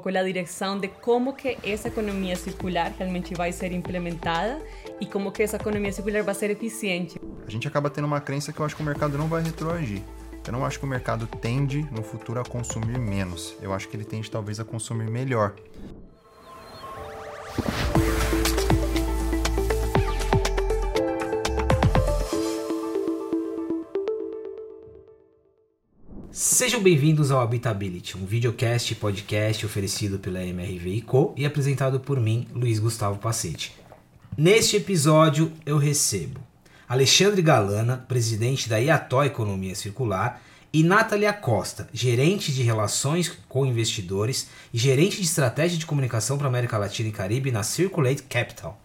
pouco a direção de como que essa economia circular realmente vai ser implementada e como que essa economia circular vai ser eficiente. A gente acaba tendo uma crença que eu acho que o mercado não vai retroagir. Eu não acho que o mercado tende no futuro a consumir menos. Eu acho que ele tende talvez a consumir melhor. Sejam bem-vindos ao Habitability, um videocast e podcast oferecido pela MRV Co e apresentado por mim, Luiz Gustavo Pacete. Neste episódio eu recebo Alexandre Galana, presidente da IATO Economia Circular, e Nathalie Costa, gerente de relações com investidores e gerente de estratégia de comunicação para América Latina e Caribe na Circulate Capital.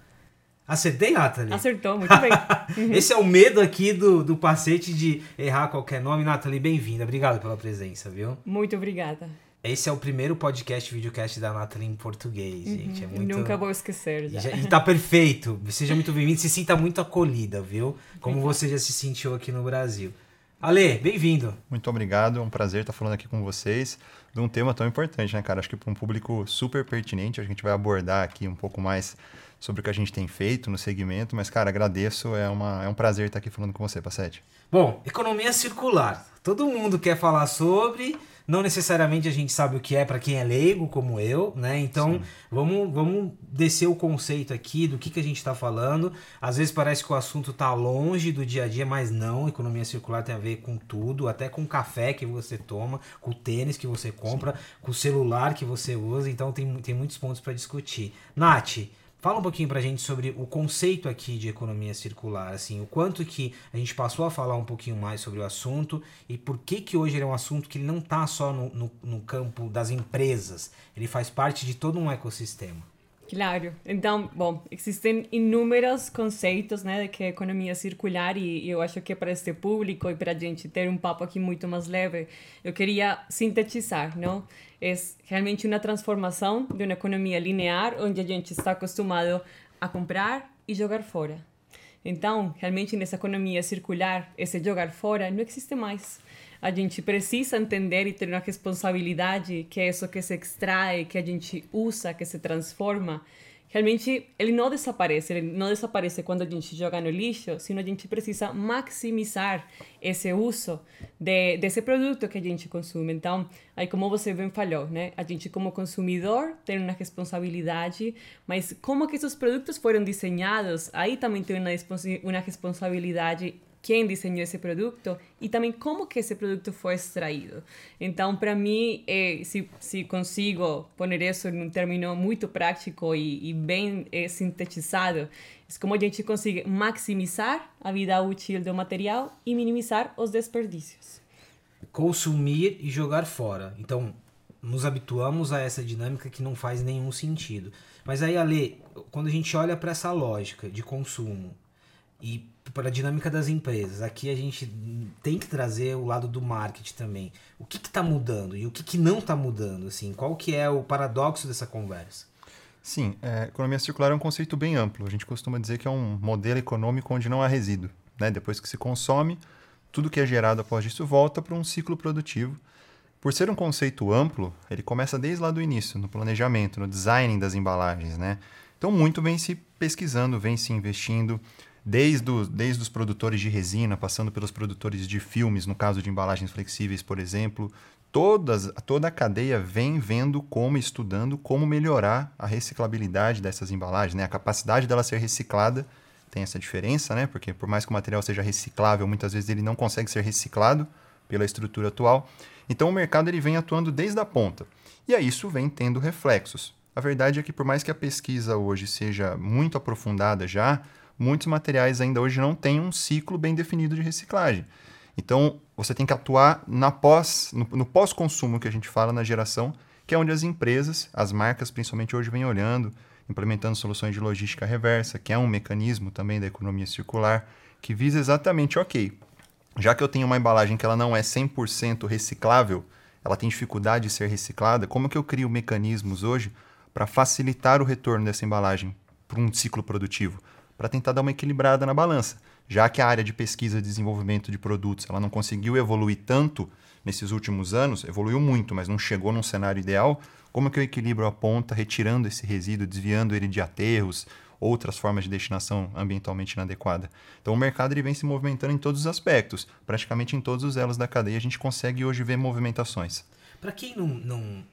Acertei, Nathalie? Acertou, muito bem. Esse é o medo aqui do, do pacete de errar qualquer nome. Nathalie, bem-vinda. Obrigado pela presença, viu? Muito obrigada. Esse é o primeiro podcast, videocast da Nathalie em português, uhum. gente. É muito... Nunca vou esquecer. Já. E, tá perfeito. Seja muito bem-vindo. Se sinta muito acolhida, viu? Como você já se sentiu aqui no Brasil. Ale, bem-vindo. Muito obrigado. É um prazer estar falando aqui com vocês de um tema tão importante, né, cara? Acho que para um público super pertinente. A gente vai abordar aqui um pouco mais sobre o que a gente tem feito no segmento. Mas, cara, agradeço. É, uma, é um prazer estar aqui falando com você, Passete. Bom, economia circular. Todo mundo quer falar sobre. Não necessariamente a gente sabe o que é para quem é leigo, como eu, né? Então, vamos, vamos descer o conceito aqui do que, que a gente está falando. Às vezes parece que o assunto está longe do dia a dia, mas não. Economia circular tem a ver com tudo, até com o café que você toma, com o tênis que você compra, Sim. com o celular que você usa. Então, tem, tem muitos pontos para discutir. Nath, Fala um pouquinho pra gente sobre o conceito aqui de economia circular, assim, o quanto que a gente passou a falar um pouquinho mais sobre o assunto e por que que hoje ele é um assunto que não está só no, no, no campo das empresas, ele faz parte de todo um ecossistema. Claro. Então, bom, existem inúmeros conceitos, né, que é economia circular e, e eu acho que para este público e para a gente ter um papo aqui muito mais leve, eu queria sintetizar, não? É realmente uma transformação de uma economia linear onde a gente está acostumado a comprar e jogar fora. Então, realmente nessa economia circular, esse jogar fora não existe mais a gente precisa entender e ter uma responsabilidade que é isso que se extrai, que a gente usa, que se transforma. Realmente, ele não desaparece, ele não desaparece quando a gente joga no lixo, sino a gente precisa maximizar esse uso de, desse produto que a gente consome. Então, aí como você bem falou, né? A gente como consumidor tem uma responsabilidade, mas como que esses produtos foram desenhados, aí também tem uma, uma responsabilidade quem desenhou esse produto e também como que esse produto foi extraído. Então, para mim, é, se, se consigo pôr isso em um termo muito prático e, e bem é, sintetizado, é como a gente consegue maximizar a vida útil do material e minimizar os desperdícios. Consumir e jogar fora. Então, nos habituamos a essa dinâmica que não faz nenhum sentido. Mas aí, Ale, quando a gente olha para essa lógica de consumo e para a dinâmica das empresas. Aqui a gente tem que trazer o lado do marketing também. O que está mudando e o que, que não está mudando? Assim, qual que é o paradoxo dessa conversa? Sim, é, economia circular é um conceito bem amplo. A gente costuma dizer que é um modelo econômico onde não há resíduo. Né? Depois que se consome, tudo que é gerado após isso volta para um ciclo produtivo. Por ser um conceito amplo, ele começa desde lá do início, no planejamento, no design das embalagens. Né? Então, muito vem se pesquisando, vem se investindo desde, o, desde os produtores de resina, passando pelos produtores de filmes, no caso de embalagens flexíveis, por exemplo, todas, toda a cadeia vem vendo como, estudando como melhorar a reciclabilidade dessas embalagens, né? a capacidade dela ser reciclada tem essa diferença, né? porque por mais que o material seja reciclável, muitas vezes ele não consegue ser reciclado pela estrutura atual. Então o mercado ele vem atuando desde a ponta. E aí isso vem tendo reflexos. A verdade é que por mais que a pesquisa hoje seja muito aprofundada já, muitos materiais ainda hoje não têm um ciclo bem definido de reciclagem. Então, você tem que atuar na pós, no, no pós-consumo que a gente fala na geração, que é onde as empresas, as marcas principalmente hoje vêm olhando, implementando soluções de logística reversa, que é um mecanismo também da economia circular, que visa exatamente, ok, já que eu tenho uma embalagem que ela não é 100% reciclável, ela tem dificuldade de ser reciclada, como que eu crio mecanismos hoje para facilitar o retorno dessa embalagem para um ciclo produtivo? Para tentar dar uma equilibrada na balança. Já que a área de pesquisa e desenvolvimento de produtos ela não conseguiu evoluir tanto nesses últimos anos, evoluiu muito, mas não chegou num cenário ideal. Como é que eu equilibro a ponta, retirando esse resíduo, desviando ele de aterros, outras formas de destinação ambientalmente inadequada. Então o mercado ele vem se movimentando em todos os aspectos, praticamente em todos os elos da cadeia a gente consegue hoje ver movimentações. Para quem não, não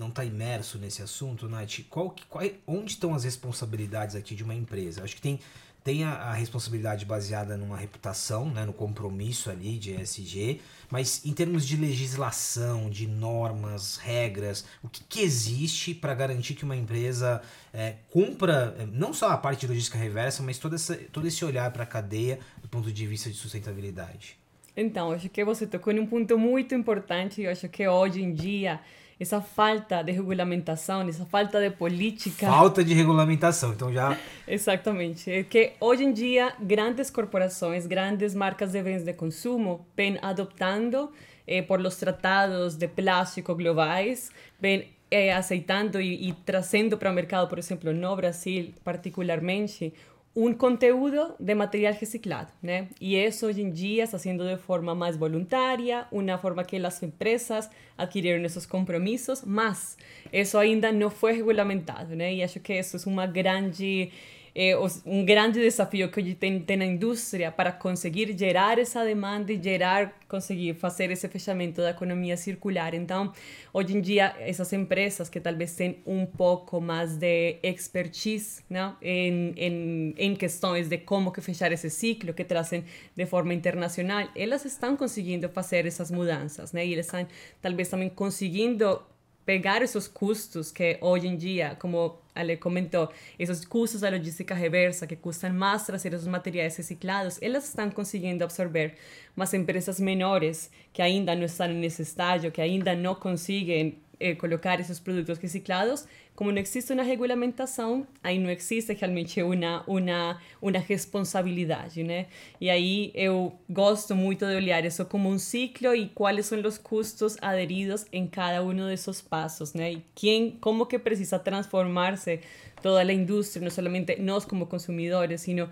não está imerso nesse assunto, Nath, qual, qual, onde estão as responsabilidades aqui de uma empresa? Acho que tem, tem a, a, responsabilidade baseada numa reputação, né, no compromisso ali de ESG, mas em termos de legislação, de normas, regras, o que, que existe para garantir que uma empresa é, cumpra é, não só a parte de logística reversa, mas todo, essa, todo esse olhar para a cadeia do ponto de vista de sustentabilidade? Então, acho que você tocou em um ponto muito importante. Eu acho que hoje em dia essa falta de regulamentação, essa falta de política. Falta de regulamentação, então já. Exatamente. É que hoje em dia grandes corporações, grandes marcas de bens de consumo vêm adoptando eh, por los tratados de plástico globais, vêm eh, aceitando e, e trazendo para o mercado, por exemplo, no Brasil particularmente, un conteúdo de material reciclado, ¿no? Y eso hoy en día está haciendo de forma más voluntaria, una forma que las empresas adquirieron esos compromisos, más eso ainda no fue regulamentado, ¿no? Y acho que eso es una grande é um grande desafio que hoje tem, tem na indústria para conseguir gerar essa demanda e gerar, conseguir fazer esse fechamento da economia circular. Então, hoje em dia, essas empresas que talvez têm um pouco mais de expertise né, em, em, em questões de como que fechar esse ciclo, que trazem de forma internacional, elas estão conseguindo fazer essas mudanças, né? E eles estão talvez também conseguindo pegar esos custos que hoy en día, como Ale comentó, esos custos de logística reversa que cuestan más traer esos materiales reciclados, ellas están consiguiendo absorber más empresas menores que ainda no están en ese estadio, que ainda no consiguen eh, colocar esses produtos reciclados, como não existe uma regulamentação, aí não existe realmente uma, uma, uma responsabilidade, né? E aí eu gosto muito de olhar isso como um ciclo e quais são os custos aderidos em cada um desses passos, né? E quem, como que precisa transformar-se toda a indústria, não somente nós como consumidores, sino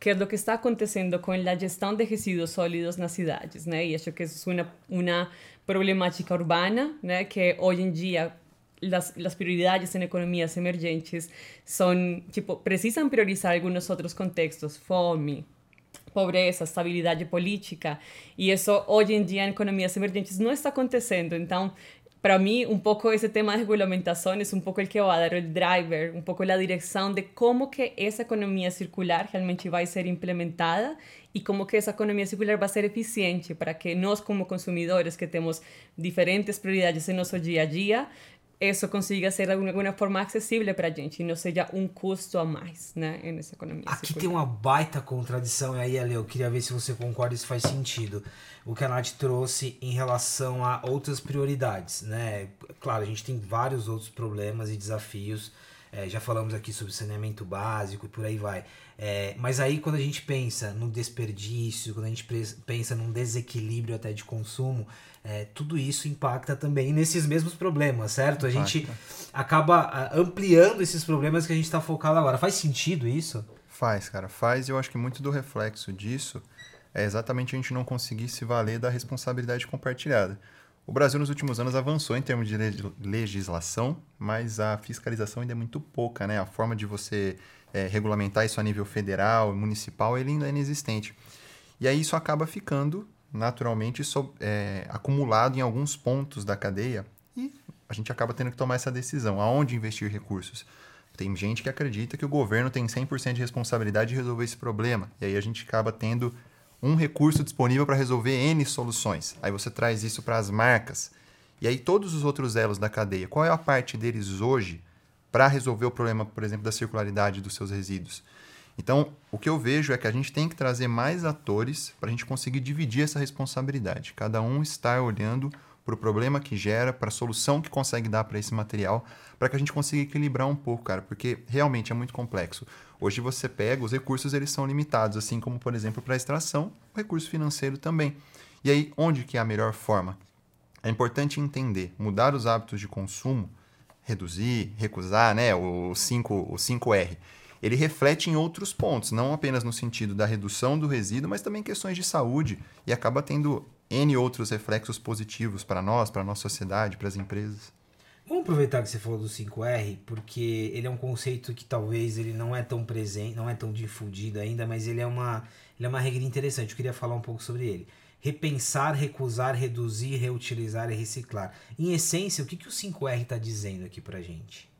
que é o que está acontecendo com a gestão de resíduos sólidos nas cidades, né? E acho que isso é uma, problemática urbana, né? Que hoje em dia las, las prioridades en economías emergentes son, tipo, precisan priorizar algunos otros contextos, fome, pobreza, estabilidade política, e isso hoje em dia em economias emergentes não está acontecendo. Então, para mí, un poco ese tema de regulamentación es un poco el que va a dar el driver, un poco la dirección de cómo que esa economía circular realmente va a ser implementada y cómo que esa economía circular va a ser eficiente para que nos como consumidores que tenemos diferentes prioridades en nuestro día a día, isso consiga ser de alguma forma acessível para a gente e não seja um custo a mais né, nessa economia. Aqui tem uma baita contradição, e aí, Ale, eu queria ver se você concorda se faz sentido. O que a Nath trouxe em relação a outras prioridades. Né? Claro, a gente tem vários outros problemas e desafios. É, já falamos aqui sobre saneamento básico e por aí vai. É, mas aí quando a gente pensa no desperdício, quando a gente pensa num desequilíbrio até de consumo, é, tudo isso impacta também nesses mesmos problemas, certo? A gente acaba ah, ampliando esses problemas que a gente está focado agora. Faz sentido isso? Faz, cara, faz. E eu acho que muito do reflexo disso é exatamente a gente não conseguir se valer da responsabilidade compartilhada. O Brasil nos últimos anos avançou em termos de legislação, mas a fiscalização ainda é muito pouca, né? A forma de você é, regulamentar isso a nível federal, municipal, ele ainda é inexistente. E aí isso acaba ficando naturalmente so, é, acumulado em alguns pontos da cadeia e a gente acaba tendo que tomar essa decisão. Aonde investir recursos? Tem gente que acredita que o governo tem 100% de responsabilidade de resolver esse problema. E aí a gente acaba tendo um recurso disponível para resolver N soluções. Aí você traz isso para as marcas. E aí todos os outros elos da cadeia, qual é a parte deles hoje para resolver o problema, por exemplo, da circularidade dos seus resíduos? Então, o que eu vejo é que a gente tem que trazer mais atores para a gente conseguir dividir essa responsabilidade. Cada um estar olhando para o problema que gera, para a solução que consegue dar para esse material, para que a gente consiga equilibrar um pouco, cara, porque realmente é muito complexo. Hoje você pega, os recursos eles são limitados, assim como, por exemplo, para a extração, o recurso financeiro também. E aí, onde que é a melhor forma? É importante entender, mudar os hábitos de consumo, reduzir, recusar, né, o 5, o 5R ele reflete em outros pontos, não apenas no sentido da redução do resíduo, mas também questões de saúde e acaba tendo N outros reflexos positivos para nós, para a nossa sociedade, para as empresas. Vamos aproveitar que você falou do 5R, porque ele é um conceito que talvez ele não é tão presente, não é tão difundido ainda, mas ele é uma, ele é uma regra interessante. Eu queria falar um pouco sobre ele. Repensar, recusar, reduzir, reutilizar e reciclar. Em essência, o que, que o 5R está dizendo aqui para gente?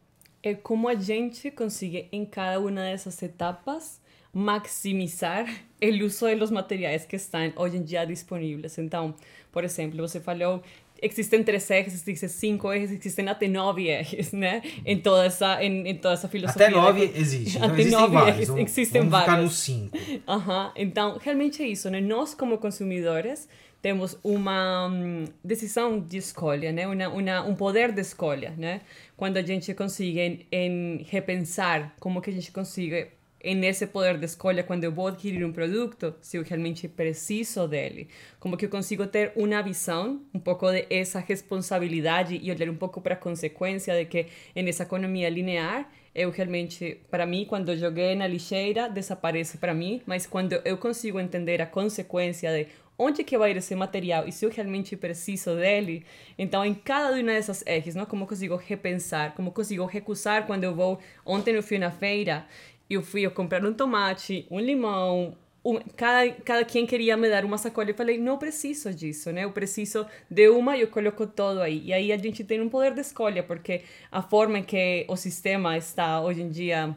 É como a gente consegue, em cada uma dessas etapas, maximizar o uso dos materiais que estão hoje em dia disponíveis. Então, por exemplo, você falou existem três ejes, existem cinco ejes, existem até nove ejes, né? Em toda essa, em, em toda essa filosofia. Até nove existe. Então até existem nove vários. ejes, Vamos, existem vamos vários. ficar nos cinco. Aham. Então, realmente é isso, né? Nós, como consumidores, temos uma hum, decisão de escolha, né? Uma, uma, um poder de escolha, né? Quando a gente consegue em, em repensar como que a gente consegue nesse poder de escolha quando eu vou adquirir um produto, se eu realmente preciso dele. Como que eu consigo ter uma visão, um pouco de essa responsabilidade e olhar um pouco para a consequência de que nessa economia linear, eu realmente, para mim, quando joguei na lixeira, desaparece para mim, mas quando eu consigo entender a consequência de onde que vai ir esse material e se eu realmente preciso dele, então em cada uma dessas ejes, não? como consigo repensar, como consigo recusar quando eu vou, ontem eu fui na feira, eu fui eu comprar um tomate, um limão, um, cada, cada quem queria me dar uma sacola, eu falei, não preciso disso, né? Eu preciso de uma e eu coloco todo aí. E aí a gente tem um poder de escolha, porque a forma em que o sistema está hoje em dia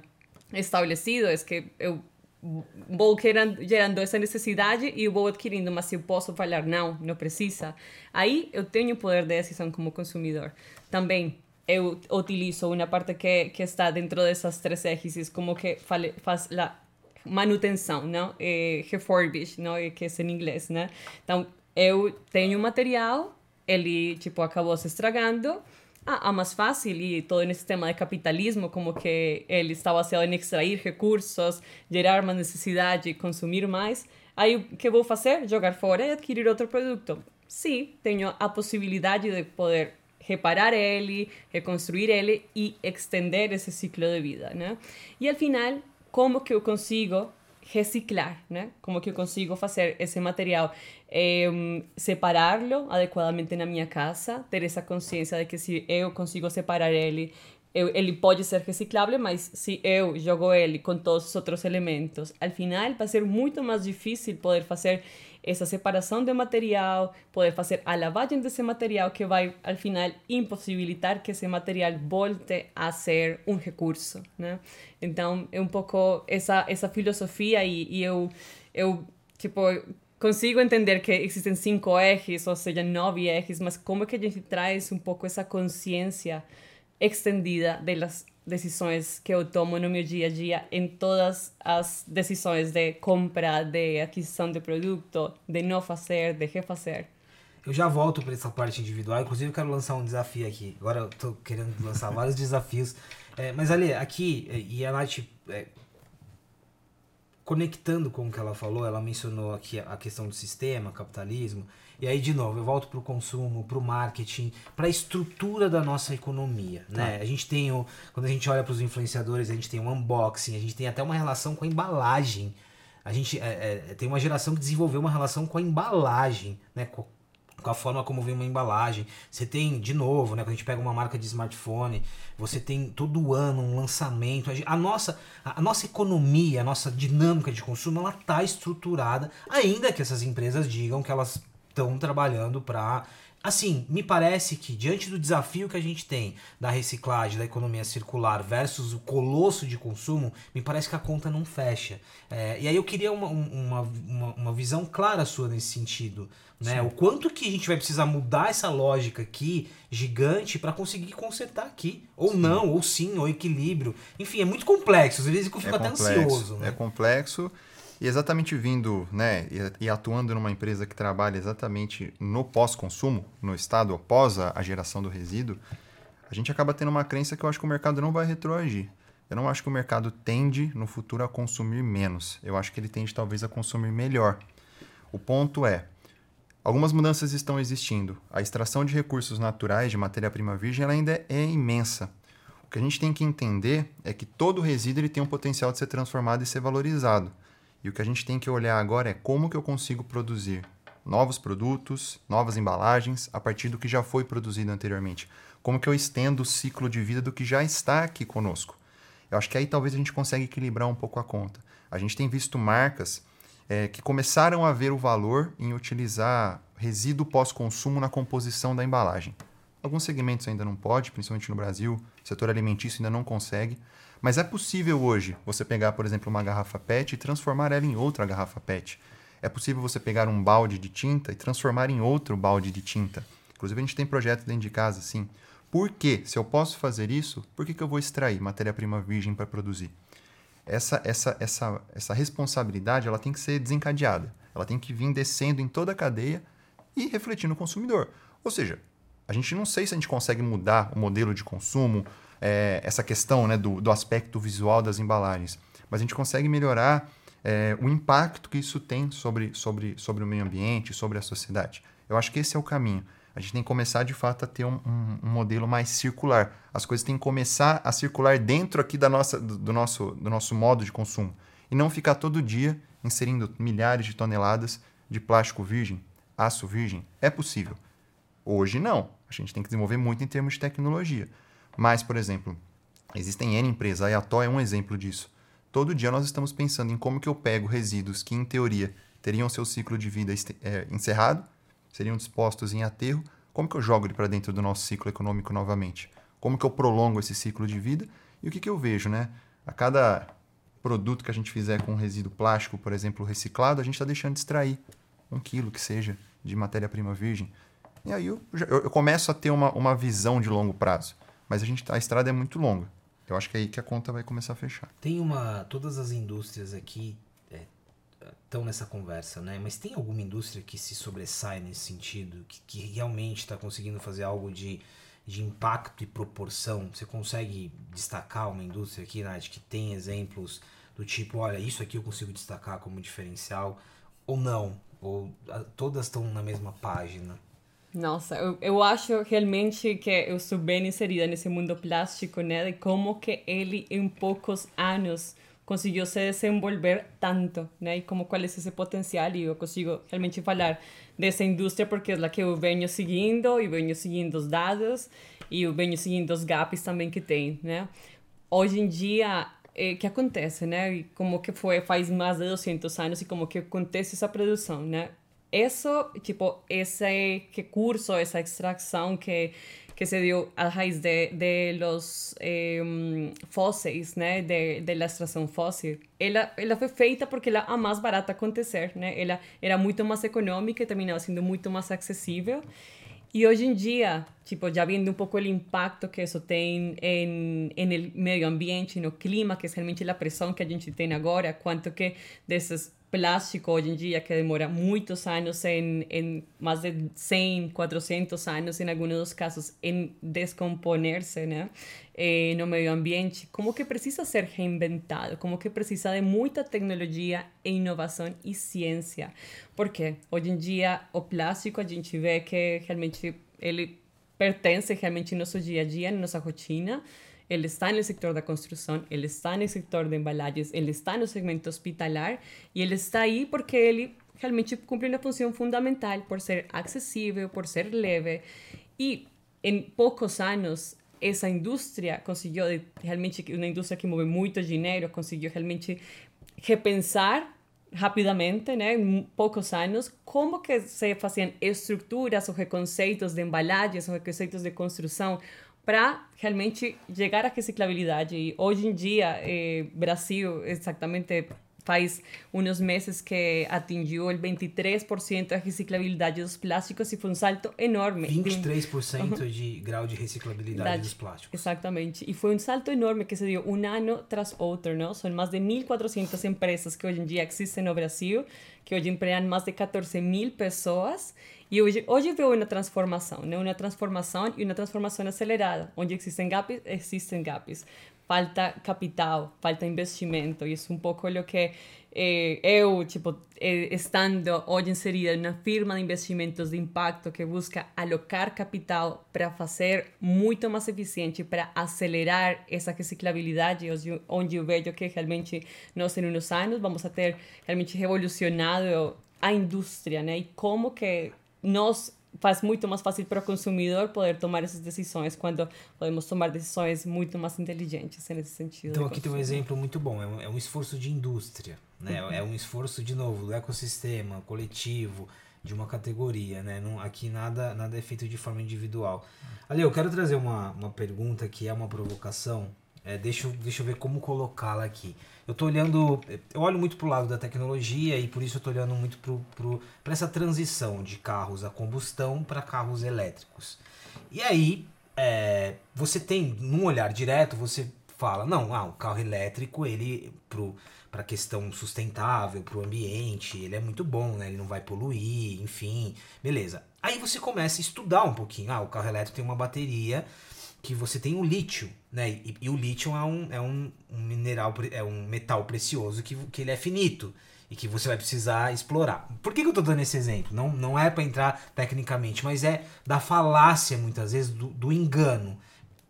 estabelecido é que eu vou gerando, gerando essa necessidade e vou adquirindo, mas se eu posso falar não, não precisa, aí eu tenho poder de decisão como consumidor. Também eu utilizo uma parte que, que está dentro dessas três ejes, como que fale, faz a manutenção, não? É, refurbish, não? É, que é em inglês, né? Então, eu tenho material, ele, tipo, acabou se estragando, a mais fácil e todo esse sistema de capitalismo, como que ele está baseado em extrair recursos, gerar uma necessidade e consumir mais. Aí o que vou fazer? Jogar fora e adquirir outro produto. Sim, tenho a possibilidade de poder reparar ele, reconstruir ele e estender esse ciclo de vida, né? E al final, como que eu consigo reciclar, né? Como que eu consigo fazer esse material, eh, separá-lo adequadamente na minha casa, ter essa consciência de que se eu consigo separar ele, eu, ele pode ser reciclável, mas se eu jogo ele com todos os outros elementos, al final vai ser muito mais difícil poder fazer essa separação de material, poder fazer a lavagem desse material que vai, al final, impossibilitar que esse material volte a ser um recurso, né? Então, é um pouco essa, essa filosofia e, e eu, eu, tipo, consigo entender que existem cinco ejes, ou seja, nove ejes, mas como que a gente traz um pouco essa consciência extendida das decisões que eu tomo no meu dia a dia em todas as decisões de compra, de aquisição de produto, de não fazer, de refazer. Eu já volto para essa parte individual, inclusive eu quero lançar um desafio aqui. Agora eu tô querendo lançar vários desafios. É, mas ali, aqui, e a Nath, é, conectando com o que ela falou, ela mencionou aqui a questão do sistema, capitalismo. E aí, de novo, eu volto para o consumo, para o marketing, para a estrutura da nossa economia. Né? A gente tem o. Quando a gente olha para os influenciadores, a gente tem o unboxing, a gente tem até uma relação com a embalagem. A gente é, é, tem uma geração que desenvolveu uma relação com a embalagem, né? Com, com a forma como vem uma embalagem. Você tem, de novo, né? Quando a gente pega uma marca de smartphone, você tem todo ano um lançamento. A nossa, a nossa economia, a nossa dinâmica de consumo, ela está estruturada, ainda que essas empresas digam que elas estão trabalhando para. Assim, me parece que diante do desafio que a gente tem da reciclagem, da economia circular versus o colosso de consumo, me parece que a conta não fecha. É, e aí eu queria uma, uma, uma, uma, visão clara sua nesse sentido. Né? O quanto que a gente vai precisar mudar essa lógica aqui, gigante, para conseguir consertar aqui. Ou sim. não, ou sim, ou equilíbrio. Enfim, é muito complexo. Às vezes eu fico é até complexo, ansioso. Né? É complexo. E exatamente vindo, né, e, atuando numa empresa que trabalha exatamente no pós-consumo, no estado após a, a, geração do resíduo, a gente acaba tendo uma crença que eu acho que o mercado não vai retroagir. Eu não acho que o mercado tende no futuro a consumir menos. Eu acho que ele tende talvez a consumir melhor. O ponto é, algumas mudanças estão existindo. A extração de recursos naturais de matéria-prima virgem ainda é imensa. O que a gente tem que entender é que todo resíduo ele tem um potencial de ser transformado e ser valorizado. E o que a gente tem que olhar agora é como que eu consigo produzir novos produtos, novas embalagens a partir do que já foi produzido anteriormente? Como que eu estendo o ciclo de vida do que já está aqui conosco? Eu acho que aí talvez a gente consiga equilibrar um pouco a conta. A gente tem visto marcas é, que começaram a ver o valor em utilizar resíduo pós-consumo na composição da embalagem. Alguns segmentos ainda não pode, principalmente no Brasil, o setor alimentício ainda não consegue, mas é possível hoje você pegar, por exemplo, uma garrafa PET e transformar ela em outra garrafa PET. É possível você pegar um balde de tinta e transformar em outro balde de tinta. Inclusive, a gente tem projetos dentro de casa assim. Por quê? Se eu posso fazer isso, por que, que eu vou extrair matéria-prima virgem para produzir? Essa, essa, essa, essa responsabilidade ela tem que ser desencadeada. Ela tem que vir descendo em toda a cadeia e refletir no consumidor. Ou seja, a gente não sei se a gente consegue mudar o modelo de consumo, é, essa questão né, do, do aspecto visual das embalagens, mas a gente consegue melhorar é, o impacto que isso tem sobre, sobre, sobre o meio ambiente, sobre a sociedade. Eu acho que esse é o caminho. A gente tem que começar de fato a ter um, um, um, modelo mais circular. As coisas têm que começar a circular dentro aqui da nossa, do, do, nosso, do nosso modo de consumo. E não ficar todo dia inserindo milhares de toneladas de plástico virgem, aço virgem. É possível. Hoje não. A gente tem que desenvolver muito em termos de tecnologia. Mas, por exemplo, existem N empresas, a Yató é um exemplo disso. Todo dia nós estamos pensando em como que eu pego resíduos que, em teoria, teriam seu ciclo de vida é, encerrado seriam dispostos em aterro, como que eu jogo ele para dentro do nosso ciclo econômico novamente? Como que eu prolongo esse ciclo de vida? E o que, que eu vejo, né? A cada produto que a gente fizer com resíduo plástico, por exemplo, reciclado, a gente está deixando de extrair um quilo que seja de matéria-prima virgem. E aí eu, eu, começo a ter uma, uma visão de longo prazo. Mas a, gente, a estrada é muito longa. Eu acho que é aí que a conta vai começar a fechar. Tem uma. Todas as indústrias aqui estão nessa conversa, né? Mas tem alguma indústria que se sobressai nesse sentido, que, que realmente está conseguindo fazer algo de, de impacto e proporção? Você consegue destacar uma indústria aqui, Nath, que tem exemplos do tipo, olha, isso aqui eu consigo destacar como diferencial, ou não? Ou a, todas estão na mesma página? Nossa, eu, eu acho realmente que eu sou bem inserida nesse mundo plástico, né? De como que ele, em poucos anos, conseguiu se desenvolver tanto, né? E como qual é esse potencial e eu consigo realmente falar dessa indústria porque é a que eu venho seguindo e venho seguindo os dados e eu venho seguindo os gaps também que tem, né? Hoje em dia, o que acontece, né? E como que foi faz mais de 200 anos e como que acontece essa produção, né? Isso, tipo, esse recurso, essa extração que que se dio a raíz de, de los eh, fósseis, né, de, de la extração fóssil, ela, ela foi feita porque ela a mais barata acontecer, né? Ela era muito mais econômica e terminava sendo muito mais acessível. E hoje em dia, tipo, já vendo um pouco o impacto que isso tem em, em meio ambiente, no clima, que é realmente a pressão que a gente tem agora, quanto que desses plástico hoje em dia que demora muitos anos em, em mais de 100, 400 anos em alguns dos casos em descomponer-se, né, eh, no meio ambiente, como que precisa ser reinventado, como que precisa de muita tecnologia, inovação e ciência. Porque hoje em dia o plástico a gente vê que realmente ele pertence realmente ao nosso dia a dia, na nossa rotina, ele está no setor da construção, ele está no setor de embalagens, ele está no segmento hospitalar e ele está aí porque ele realmente cumpre uma função fundamental por ser acessível, por ser leve. E em poucos anos essa indústria conseguiu realmente uma indústria que move muito dinheiro conseguiu realmente repensar rapidamente, né, em poucos anos, como que se faziam estruturas ou reconceitos de embalagens ou reconceitos de construção para realmente chegar à reciclabilidade. E hoje em dia, eh, Brasil exatamente faz uns meses que atingiu o 23% da reciclabilidade dos plásticos e foi um salto enorme. 23% de, de grau de reciclabilidade dos plásticos. Exatamente. E foi um salto enorme que se deu um ano tras outro, não? São mais de 1.400 empresas que hoje em dia existem no Brasil, que hoje empregam mais de 14 mil pessoas e hoje, hoje vê uma transformação, né? uma transformação e uma transformação acelerada, onde existem gaps, existem gaps. Falta capital, falta investimento, e isso é um pouco o que eh, eu, tipo, eh, estando hoje inserida em uma firma de investimentos de impacto que busca alocar capital para fazer muito mais eficiente, para acelerar essa reciclabilidade, onde eu vejo que realmente nós, em uns anos, vamos a ter realmente revolucionado a indústria, né? E como que nós faz muito mais fácil para o consumidor poder tomar essas decisões quando podemos tomar decisões muito mais inteligentes nesse sentido. Então aqui tem um exemplo muito bom, é um, é um esforço de indústria, né? Uhum. É um esforço de novo do ecossistema coletivo de uma categoria, né? Não, aqui nada nada é feito de forma individual. Ali, eu quero trazer uma, uma pergunta que é uma provocação. É, deixa, deixa eu ver como colocá-la aqui eu tô olhando, eu olho muito pro lado da tecnologia e por isso eu tô olhando muito para essa transição de carros a combustão para carros elétricos. E aí, é, você tem, num olhar direto, você fala, não, ah, o carro elétrico, ele, para questão sustentável, para o ambiente, ele é muito bom, né? Ele não vai poluir, enfim, beleza. Aí você começa a estudar um pouquinho. Ah, o carro elétrico tem uma bateria que você tem o lítio, né? E, e, o lítio é um, é um, um, mineral, é um metal precioso que, que ele é finito e que você vai precisar explorar. Por que, que eu estou dando esse exemplo? Não, não é para entrar tecnicamente, mas é da falácia, muitas vezes, do, do engano.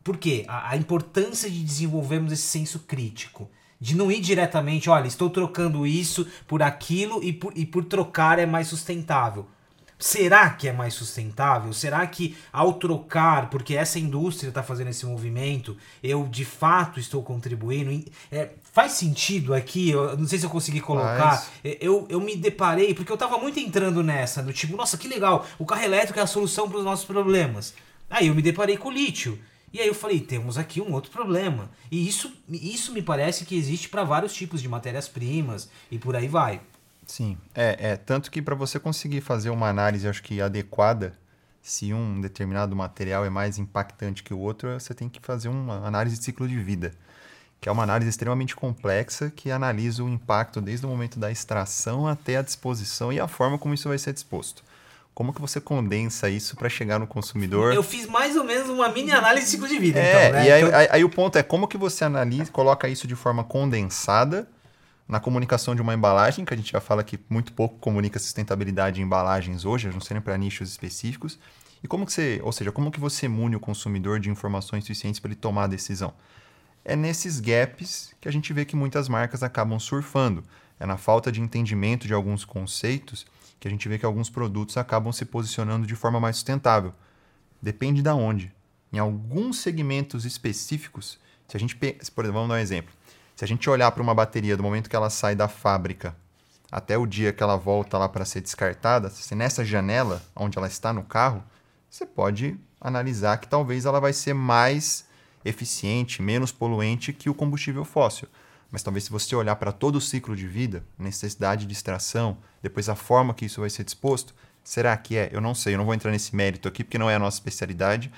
Por quê? A, a importância de desenvolvermos esse senso crítico. De não ir diretamente, olha, estou trocando isso por aquilo e por, e por trocar é mais sustentável. Será que é mais sustentável? Será que ao trocar, porque essa indústria está fazendo esse movimento, eu de fato estou contribuindo? É, faz sentido aqui? Eu não sei se eu consegui colocar. É, eu, eu me deparei, porque eu estava muito entrando nessa, do tipo, nossa, que legal, o carro elétrico é a solução para os nossos problemas. Aí eu me deparei com o lítio. E aí eu falei, temos aqui um outro problema. E isso, isso me parece que existe para vários tipos de matérias-primas e por aí vai. Sim, é, é tanto que para você conseguir fazer uma análise, acho que adequada, se um determinado material é mais impactante que o outro, você tem que fazer uma análise de ciclo de vida, que é uma análise extremamente complexa que analisa o impacto desde o momento da extração até a disposição e a forma como isso vai ser disposto. Como que você condensa isso para chegar no consumidor? Eu fiz mais ou menos uma mini análise de ciclo de vida. É, então, né? e aí, então... aí, aí, o ponto é como que você analisa, coloca isso de forma condensada na comunicação de uma embalagem, que a gente já fala que muito pouco comunica sustentabilidade em embalagens hoje, não serem para nichos específicos. E como que você, ou seja, como que você mune o consumidor de informações suficientes para ele tomar a decisão? É nesses gaps que a gente vê que muitas marcas acabam surfando. É na falta de entendimento de alguns conceitos que a gente vê que alguns produtos acabam se posicionando de forma mais sustentável. Depende da de onde. Em alguns segmentos específicos, se a gente, por exemplo, vamos dar um exemplo. Se a gente olhar para uma bateria do momento que ela sai da fábrica até o dia que ela volta lá para ser descartada, se nessa janela onde ela está no carro, você pode analisar que talvez ela vai ser mais eficiente, menos poluente que o combustível fóssil. Mas talvez se você olhar para todo o ciclo de vida, necessidade de extração, depois a forma que isso vai ser disposto, será que é? Eu não sei, eu não vou entrar nesse mérito aqui porque não é a nossa especialidade,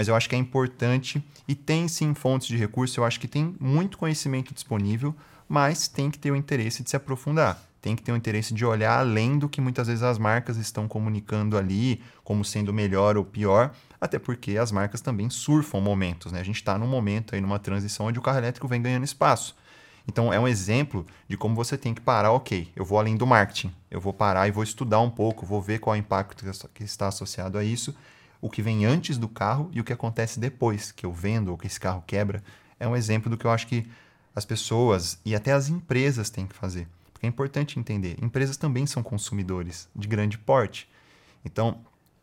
mas eu acho que é importante e tem sim fontes de recurso, eu acho que tem muito conhecimento disponível, mas tem que ter o interesse de se aprofundar. Tem que ter o interesse de olhar além do que muitas vezes as marcas estão comunicando ali, como sendo melhor ou pior, até porque as marcas também surfam momentos. Né? A gente está num momento aí, numa transição onde o carro elétrico vem ganhando espaço. Então é um exemplo de como você tem que parar, ok, eu vou além do marketing, eu vou parar e vou estudar um pouco, vou ver qual é o impacto que está associado a isso o que vem antes do carro e o que acontece depois que eu vendo ou que esse carro quebra, é um exemplo do que eu acho que as pessoas e até as empresas têm que fazer. Porque é importante entender, empresas também são consumidores de grande porte. Então,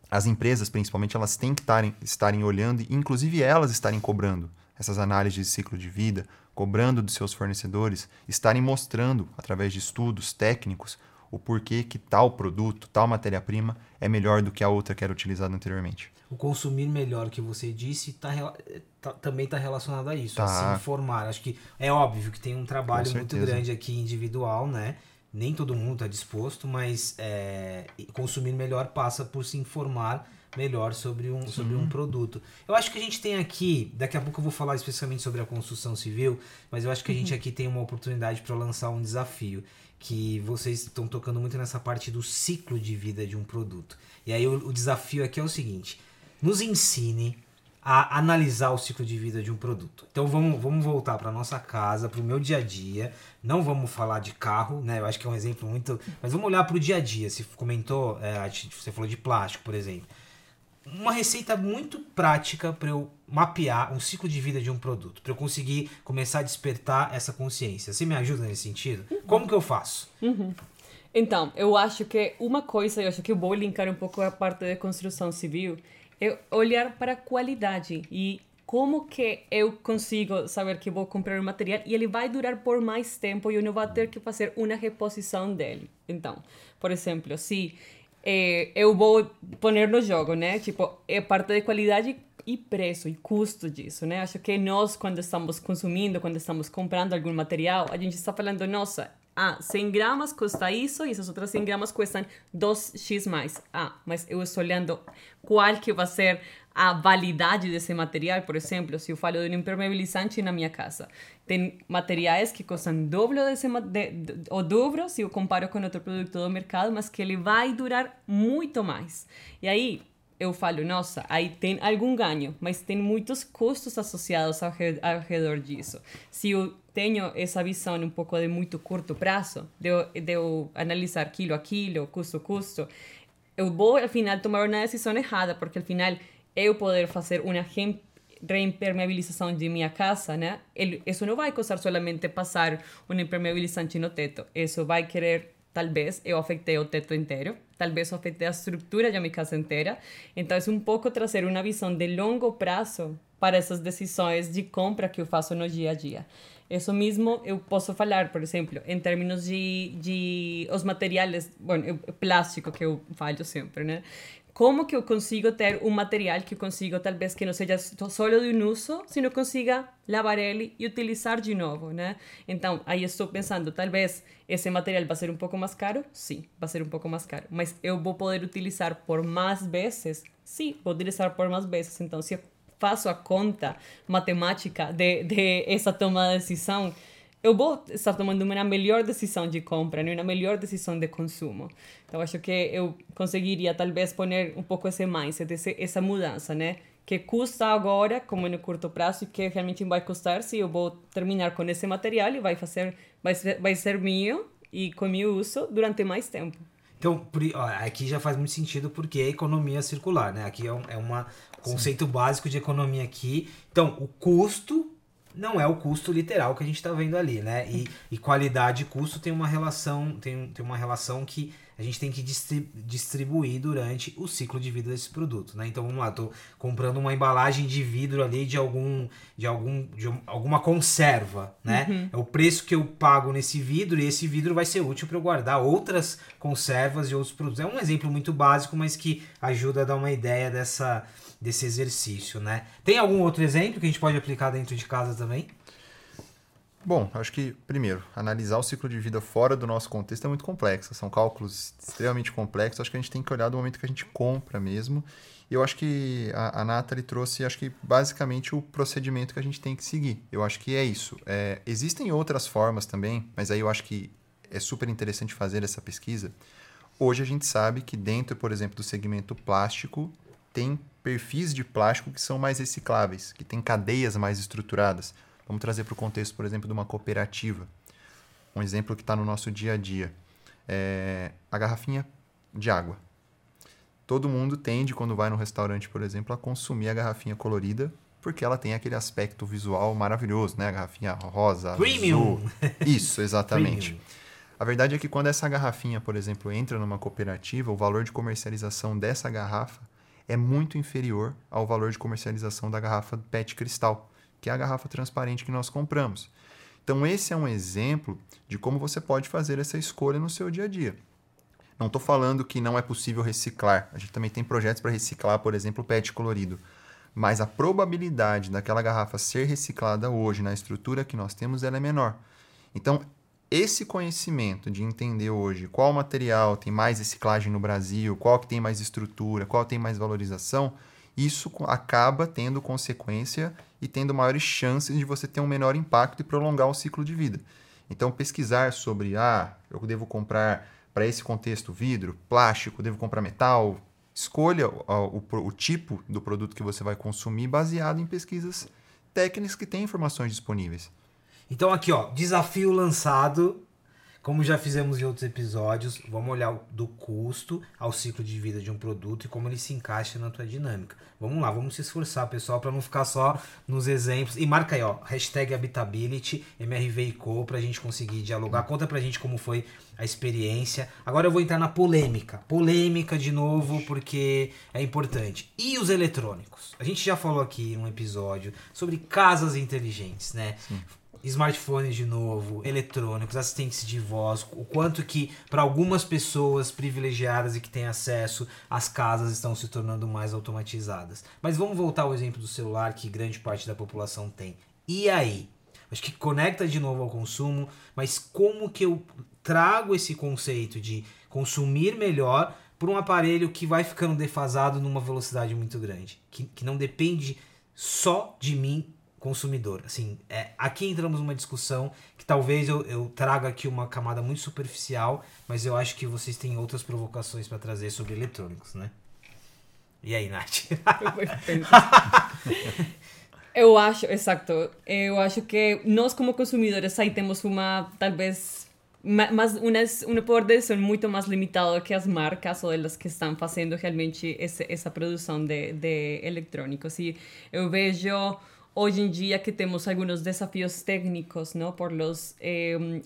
as empresas, principalmente, elas têm que estarem, estarem olhando e, inclusive, elas estarem cobrando essas análises de ciclo de vida, cobrando dos seus fornecedores, estarem mostrando, através de estudos técnicos, o porquê que tal produto, tal matéria-prima é melhor do que a outra que era utilizada anteriormente. O consumir melhor que você disse tá, tá também está relacionado a isso, tá. a se informar. Acho que é óbvio que tem um trabalho muito grande aqui individual, né? Nem todo mundo está disposto, mas é, consumir melhor passa por se informar melhor sobre um, sobre um produto. Eu acho que a gente tem aqui, daqui a pouco eu vou falar especificamente sobre a construção civil, mas eu acho que a gente uhum. aqui tem uma oportunidade para lançar um desafio que vocês estão tocando muito nessa parte do ciclo de vida de um produto. E aí o, o desafio aqui é o seguinte: nos ensine a analisar o ciclo de vida de um produto. Então vamos, vamos voltar para nossa casa, para o meu dia a dia. Não vamos falar de carro, né? Eu acho que é um exemplo muito. Mas vamos olhar para o dia a dia. Você comentou, é, você falou de plástico, por exemplo uma receita muito prática para eu mapear um ciclo de vida de um produto, para eu conseguir começar a despertar essa consciência. Você me ajuda nesse sentido? Uhum. Como que eu faço? Uhum. Então, eu acho que uma coisa, eu acho que eu vou linkar um pouco a parte de construção civil, é olhar para a qualidade e como que eu consigo saber que vou comprar um material e ele vai durar por mais tempo e eu não vou ter que fazer uma reposição dele. Então, por exemplo, se eh, eu vou pôr no jogo, né? Tipo, é parte de qualidade e preço e custo disso, né? Acho que nós, quando estamos consumindo, quando estamos comprando algum material, a gente está falando, nossa, ah, 100 gramas custa isso e essas outras 100 gramas custam 2x mais. Ah, mas eu estou olhando qual que vai ser a validade desse material, por exemplo, se eu falo de um impermeabilizante na minha casa, tem materiais que custam dobro desse, de, de, o dobro se eu comparo com outro produto do mercado, mas que ele vai durar muito mais. E aí eu falo, nossa, aí tem algum ganho, mas tem muitos custos associados ao, ao redor disso. Se eu tenho essa visão um pouco de muito curto prazo, de, de eu analisar quilo a quilo, custo a custo, eu vou, ao final, tomar uma decisão errada, porque, ao final, eu poder fazer uma reimpermeabilização de minha casa, né? Isso não vai custar solamente passar um impermeabilizante no teto. Isso vai querer, talvez, eu afetei o teto inteiro, talvez eu afetei a estrutura da minha casa inteira. Então, é um pouco trazer uma visão de longo prazo para essas decisões de compra que eu faço no dia a dia. Isso mesmo eu posso falar, por exemplo, em termos de, de os materiais, bueno, plástico que eu falo sempre, né? Como que eu consigo ter um material que eu consigo, talvez, que não seja só de um uso, sino consiga lavar ele e utilizar de novo, né? Então, aí estou pensando, talvez esse material vai ser um pouco mais caro? Sim, vai ser um pouco mais caro. Mas eu vou poder utilizar por mais vezes? Sim, vou utilizar por mais vezes. Então, se eu faço a conta matemática de, de essa toma de decisão, eu vou estar tomando uma melhor decisão de compra, né? uma melhor decisão de consumo. Então, acho que eu conseguiria, talvez, pôr um pouco esse mindset, esse, essa mudança, né? Que custa agora, como no curto prazo, e que realmente vai custar se eu vou terminar com esse material e vai, fazer, vai, ser, vai ser meu e com meu uso durante mais tempo. Então, aqui já faz muito sentido porque é economia circular, né? Aqui é um é uma conceito Sim. básico de economia aqui. Então, o custo não é o custo literal que a gente está vendo ali, né? E, e qualidade e custo tem uma relação, tem, tem uma relação que a gente tem que distribuir durante o ciclo de vida desse produto, né? Então vamos lá, tô comprando uma embalagem de vidro ali de algum de algum de alguma conserva, né? Uhum. É o preço que eu pago nesse vidro e esse vidro vai ser útil para eu guardar outras conservas e outros produtos. É um exemplo muito básico, mas que ajuda a dar uma ideia dessa desse exercício, né? Tem algum outro exemplo que a gente pode aplicar dentro de casa também? Bom, acho que, primeiro, analisar o ciclo de vida fora do nosso contexto é muito complexo. São cálculos extremamente complexos. Acho que a gente tem que olhar do momento que a gente compra mesmo. Eu acho que a, a Nathalie trouxe, acho que, basicamente, o procedimento que a gente tem que seguir. Eu acho que é isso. É, existem outras formas também, mas aí eu acho que é super interessante fazer essa pesquisa. Hoje a gente sabe que dentro, por exemplo, do segmento plástico, tem perfis de plástico que são mais recicláveis, que têm cadeias mais estruturadas. Vamos trazer para o contexto, por exemplo, de uma cooperativa. Um exemplo que está no nosso dia a dia. É a garrafinha de água. Todo mundo tende, quando vai no restaurante, por exemplo, a consumir a garrafinha colorida, porque ela tem aquele aspecto visual maravilhoso, né? A garrafinha rosa, Premium. azul. Isso, exatamente. Premium. A verdade é que quando essa garrafinha, por exemplo, entra numa cooperativa, o valor de comercialização dessa garrafa é muito inferior ao valor de comercialização da garrafa PET cristal, que é a garrafa transparente que nós compramos. Então, esse é um exemplo de como você pode fazer essa escolha no seu dia a dia. Não estou falando que não é possível reciclar. A gente também tem projetos para reciclar, por exemplo, PET colorido. Mas a probabilidade daquela garrafa ser reciclada hoje na estrutura que nós temos ela é menor. Então, esse conhecimento de entender hoje qual material tem mais reciclagem no Brasil, qual que tem mais estrutura, qual tem mais valorização, isso acaba tendo consequência e tendo maiores chances de você ter um menor impacto e prolongar o ciclo de vida. Então, pesquisar sobre, ah, eu devo comprar para esse contexto vidro, plástico, devo comprar metal, escolha o, o, o tipo do produto que você vai consumir baseado em pesquisas técnicas que têm informações disponíveis. Então aqui, ó, desafio lançado. Como já fizemos em outros episódios, vamos olhar do custo ao ciclo de vida de um produto e como ele se encaixa na tua dinâmica. Vamos lá, vamos se esforçar, pessoal, para não ficar só nos exemplos. E marca aí, ó, hashtag Habitability, MRV e Co, pra gente conseguir dialogar. Conta pra gente como foi a experiência. Agora eu vou entrar na polêmica. Polêmica de novo, porque é importante. E os eletrônicos? A gente já falou aqui em um episódio sobre casas inteligentes, né? Sim smartphones de novo, eletrônicos, assistentes de voz, o quanto que para algumas pessoas privilegiadas e que têm acesso as casas estão se tornando mais automatizadas. Mas vamos voltar ao exemplo do celular que grande parte da população tem. E aí? Acho que conecta de novo ao consumo, mas como que eu trago esse conceito de consumir melhor por um aparelho que vai ficando defasado numa velocidade muito grande, que, que não depende só de mim consumidor. Assim, é, aqui entramos numa discussão que talvez eu, eu traga aqui uma camada muito superficial, mas eu acho que vocês têm outras provocações para trazer sobre eletrônicos, né? E aí, Nath? eu acho, exato. Eu acho que nós como consumidores aí temos uma, talvez, mas unas, um poder de muito mais limitado que as marcas ou elas que estão fazendo realmente esse, essa produção de, de eletrônicos. E eu vejo hoy en día que tenemos algunos desafíos técnicos, ¿no? Por los eh,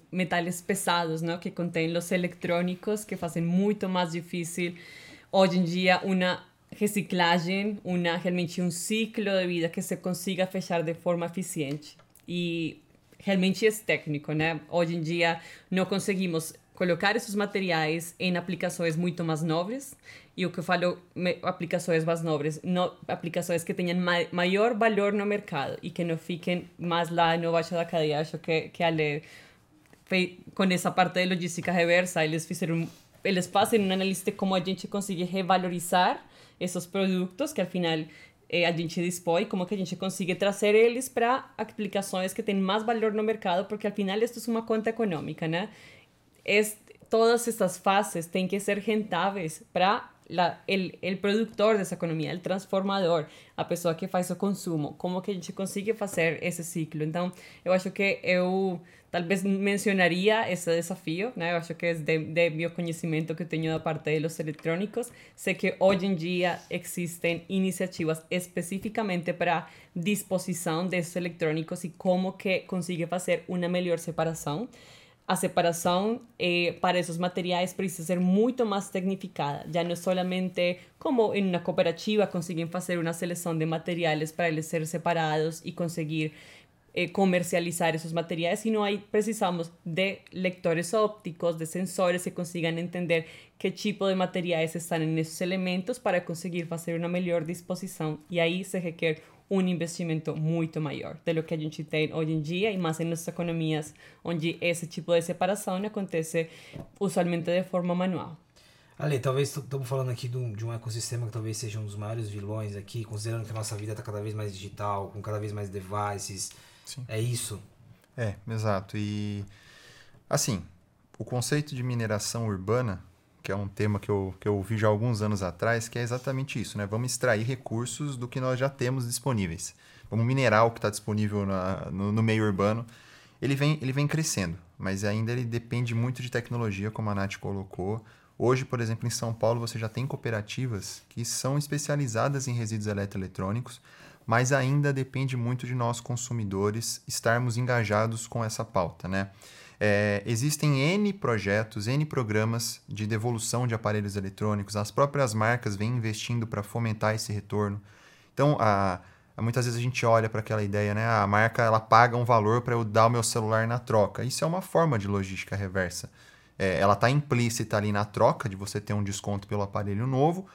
pesados, ¿no? Que contienen los electrónicos, que hacen mucho más difícil hoy en día una reciclaje, una, realmente un ciclo de vida que se consiga fechar de forma eficiente. Y realmente es técnico, ¿no? Hoy en día no conseguimos colocar esses materiais em aplicações muito mais nobres e o que eu falo aplicações mais nobres no, aplicações que tenham ma maior valor no mercado e que não fiquem mais lá no baixo da cadeia acho que que ale com essa parte de logística reversa eles fizeram eles fazem um análise de como a gente consegue revalorizar esses produtos que al final eh, a gente dispõe, como que a gente consegue trazer eles para aplicações que têm mais valor no mercado, porque al final isto é uma conta econômica, né? Es, todas estas fases tienen que ser rentáveis para el, el, productor de esa economía, el transformador, a pessoa que faz o consumo, como que a gente consigue fazer esse ciclo. Então, eu acho que eu talvez mencionaria esse desafio, né? Eu acho que é de, meu conhecimento que tenho da parte dos eletrônicos, sei que hoje em dia existem iniciativas especificamente para disposição desses eletrônicos e como que consigue fazer uma melhor separação a separação eh, para esses materiais precisa ser muito mais tecnificada. Já não é somente como em uma cooperativa conseguem fazer uma seleção de materiais para eles serem separados e conseguir eh, comercializar esses materiais, sino aí precisamos de lectores ópticos, de sensores que consigam entender que tipo de materiais estão nesses elementos para conseguir fazer uma melhor disposição. E aí se requer um investimento muito maior do que a gente tem hoje em dia e mais em nossas economias onde esse tipo de separação acontece usualmente de forma manual. Ale, talvez estamos falando aqui de um, de um, ecossistema que talvez seja um dos maiores vilões aqui, considerando que a nossa vida está cada vez mais digital, com cada vez mais devices. Sim. É isso? É, exato. E assim, o conceito de mineração urbana que é um tema que eu, que eu ouvi já alguns anos atrás, que é exatamente isso, né? Vamos extrair recursos do que nós já temos disponíveis. Vamos minerar o que está disponível na, no, no, meio urbano. Ele vem, ele vem crescendo, mas ainda ele depende muito de tecnologia, como a Nath colocou. Hoje, por exemplo, em São Paulo, você já tem cooperativas que são especializadas em resíduos eletroeletrônicos, mas ainda depende muito de nós, consumidores, estarmos engajados com essa pauta, né? É, existem N projetos, N programas de devolução de aparelhos eletrônicos, as próprias marcas vêm investindo para fomentar esse retorno. Então, a, a, muitas vezes a gente olha para aquela ideia, né? A marca ela paga um valor para eu dar o meu celular na troca. Isso é uma forma de logística reversa. É, ela está implícita ali na troca de você ter um desconto pelo aparelho novo.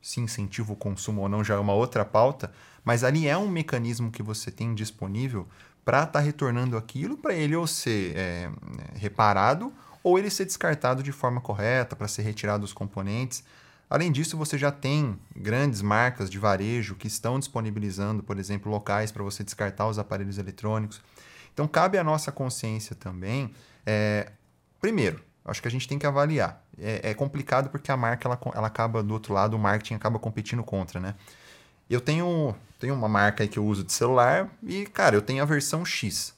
Se incentiva o consumo ou não já é uma outra pauta, mas ali é um mecanismo que você tem disponível para estar tá retornando aquilo para ele ou ser é, reparado ou ele ser descartado de forma correta para ser retirado dos componentes. Além disso, você já tem grandes marcas de varejo que estão disponibilizando, por exemplo, locais para você descartar os aparelhos eletrônicos. Então, cabe à nossa consciência também. É, primeiro, acho que a gente tem que avaliar. É, é, complicado porque a marca ela, ela acaba do outro lado, o marketing acaba competindo contra, né? Eu tenho, tenho uma marca aí que eu uso de celular e, cara, eu tenho a versão X.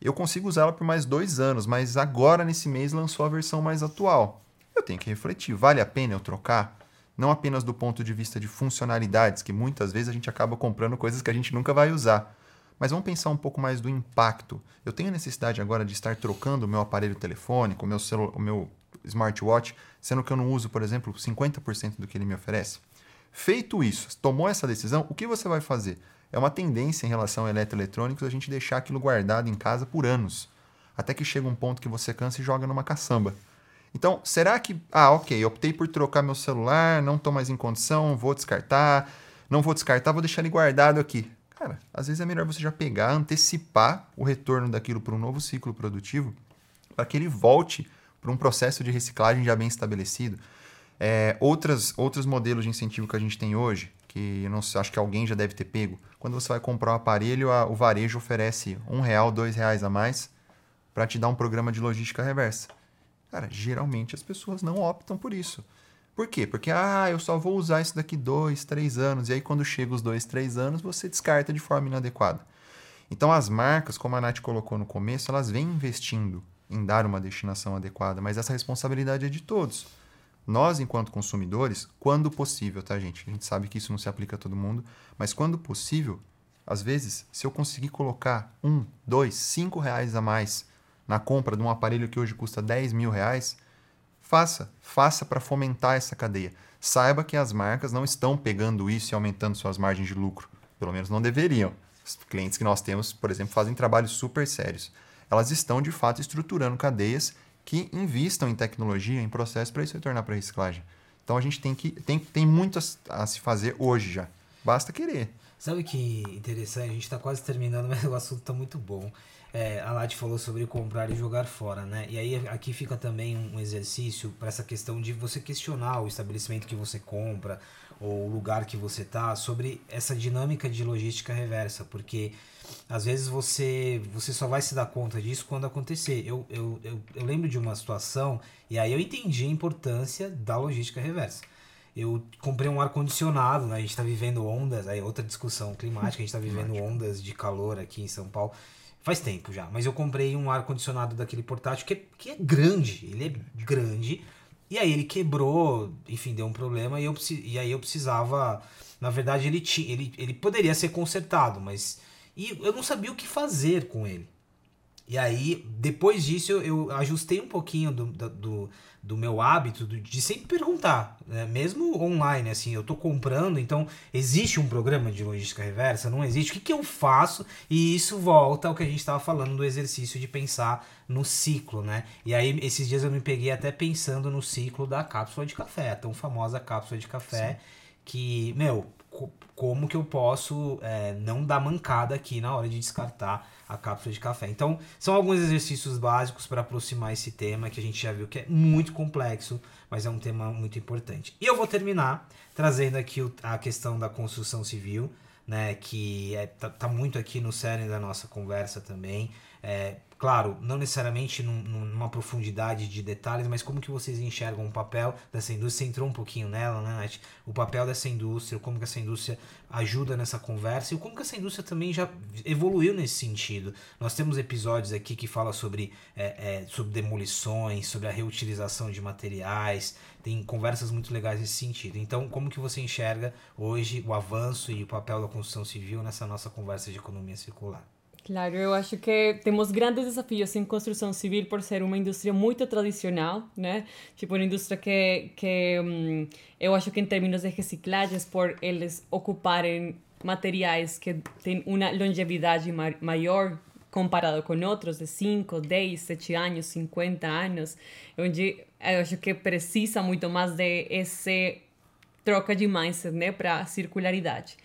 eu consigo usá-la por mais dois anos, mas agora, nesse mês, lançou a versão mais atual. Eu tenho que refletir, vale a pena eu trocar? Não apenas do ponto de vista de funcionalidades, que muitas vezes a gente acaba comprando coisas que a gente nunca vai usar. Mas vamos pensar um pouco mais do impacto. Eu tenho necessidade agora de estar trocando o meu aparelho telefônico, o meu, o meu smartwatch, sendo que eu não uso, por exemplo, 50% do que ele me oferece? Feito isso, tomou essa decisão, o que você vai fazer? É uma tendência em relação a eletroeletrônicos a gente deixar aquilo guardado em casa por anos, até que chega um ponto que você cansa e joga numa caçamba. Então, será que, ah, ok, optei por trocar meu celular, não estou mais em condição, vou descartar, não vou descartar, vou deixar ele guardado aqui. Cara, às vezes é melhor você já pegar, antecipar o retorno daquilo para um novo ciclo produtivo, para que ele volte para um processo de reciclagem já bem estabelecido. É, outras, outros modelos de incentivo que a gente tem hoje, que não sei, acho que alguém já deve ter pego. Quando você vai comprar um aparelho, a, o varejo oferece um real, dois reais a mais para te dar um programa de logística reversa. Cara, geralmente as pessoas não optam por isso. Por quê? Porque, ah, eu só vou usar isso daqui dois, três anos. E aí, quando chega os dois, três anos, você descarta de forma inadequada. Então, as marcas, como a Nath colocou no começo, elas vêm investindo em dar uma destinação adequada, mas essa responsabilidade é de todos. Nós, enquanto consumidores, quando possível, tá, gente? A gente sabe que isso não se aplica a todo mundo, mas quando possível, às vezes, se eu conseguir colocar um, dois, cinco reais a mais na compra de um aparelho que hoje custa 10 mil reais, faça, faça para fomentar essa cadeia. Saiba que as marcas não estão pegando isso e aumentando suas margens de lucro. Pelo menos não deveriam. Os clientes que nós temos, por exemplo, fazem trabalhos super sérios. Elas estão, de fato, estruturando cadeias que investam em tecnologia, em processo para isso retornar para a reciclagem. Então a gente tem que tem, tem muito a, a, se fazer hoje já. Basta querer. Sabe que interessante? A gente está quase terminando, mas o assunto está muito bom. É, a Lati falou sobre comprar e jogar fora, né? E aí aqui fica também um exercício para essa questão de você questionar o estabelecimento que você compra ou o lugar que você tá sobre essa dinâmica de logística reversa, porque às vezes você você só vai se dar conta disso quando acontecer. Eu, eu, eu, eu lembro de uma situação e aí eu entendi a importância da logística reversa. Eu comprei um ar-condicionado, né? a gente está vivendo ondas, aí outra discussão climática, a gente está vivendo ondas de calor aqui em São Paulo. Faz tempo já, mas eu comprei um ar-condicionado daquele portátil que é, que é grande, ele é grande, e aí ele quebrou, enfim, deu um problema e, eu, e aí eu precisava. Na verdade, ele, tinha, ele, ele poderia ser consertado, mas. E eu não sabia o que fazer com ele. E aí, depois disso, eu, eu ajustei um pouquinho do, do, do meu hábito de sempre perguntar, né? mesmo online, assim, eu tô comprando, então existe um programa de logística reversa? Não existe? O que, que eu faço? E isso volta ao que a gente estava falando do exercício de pensar no ciclo, né? E aí, esses dias eu me peguei até pensando no ciclo da cápsula de café, a tão famosa cápsula de café, Sim. que, meu, como que eu posso é, não dar mancada aqui na hora de descartar a cápsula de café. Então, são alguns exercícios básicos para aproximar esse tema que a gente já viu que é muito complexo, mas é um tema muito importante. E eu vou terminar trazendo aqui a questão da construção civil, né, que é, tá, tá muito aqui no cerne da nossa conversa também. É, claro, não necessariamente num, numa profundidade de detalhes, mas como que vocês enxergam o papel dessa indústria? Você entrou um pouquinho nela, né, Nath? O papel dessa indústria, como que essa indústria ajuda nessa conversa e como que essa indústria também já evoluiu nesse sentido. Nós temos episódios aqui que fala sobre, é, é, sobre demolições, sobre a reutilização de materiais, tem conversas muito legais nesse sentido. Então, como que você enxerga hoje o avanço e o papel da construção civil nessa nossa conversa de economia circular? Claro, eu acho que temos grandes desafios em construção civil por ser uma indústria muito tradicional, né? Tipo, uma indústria que, que um, eu acho que em termos de reciclagens, por eles ocuparem materiais que têm uma longevidade ma maior comparado com outros de 5, 10, 7 anos, 50 anos, onde eu acho que precisa muito mais de esse troca de mindset, né, para circularidade.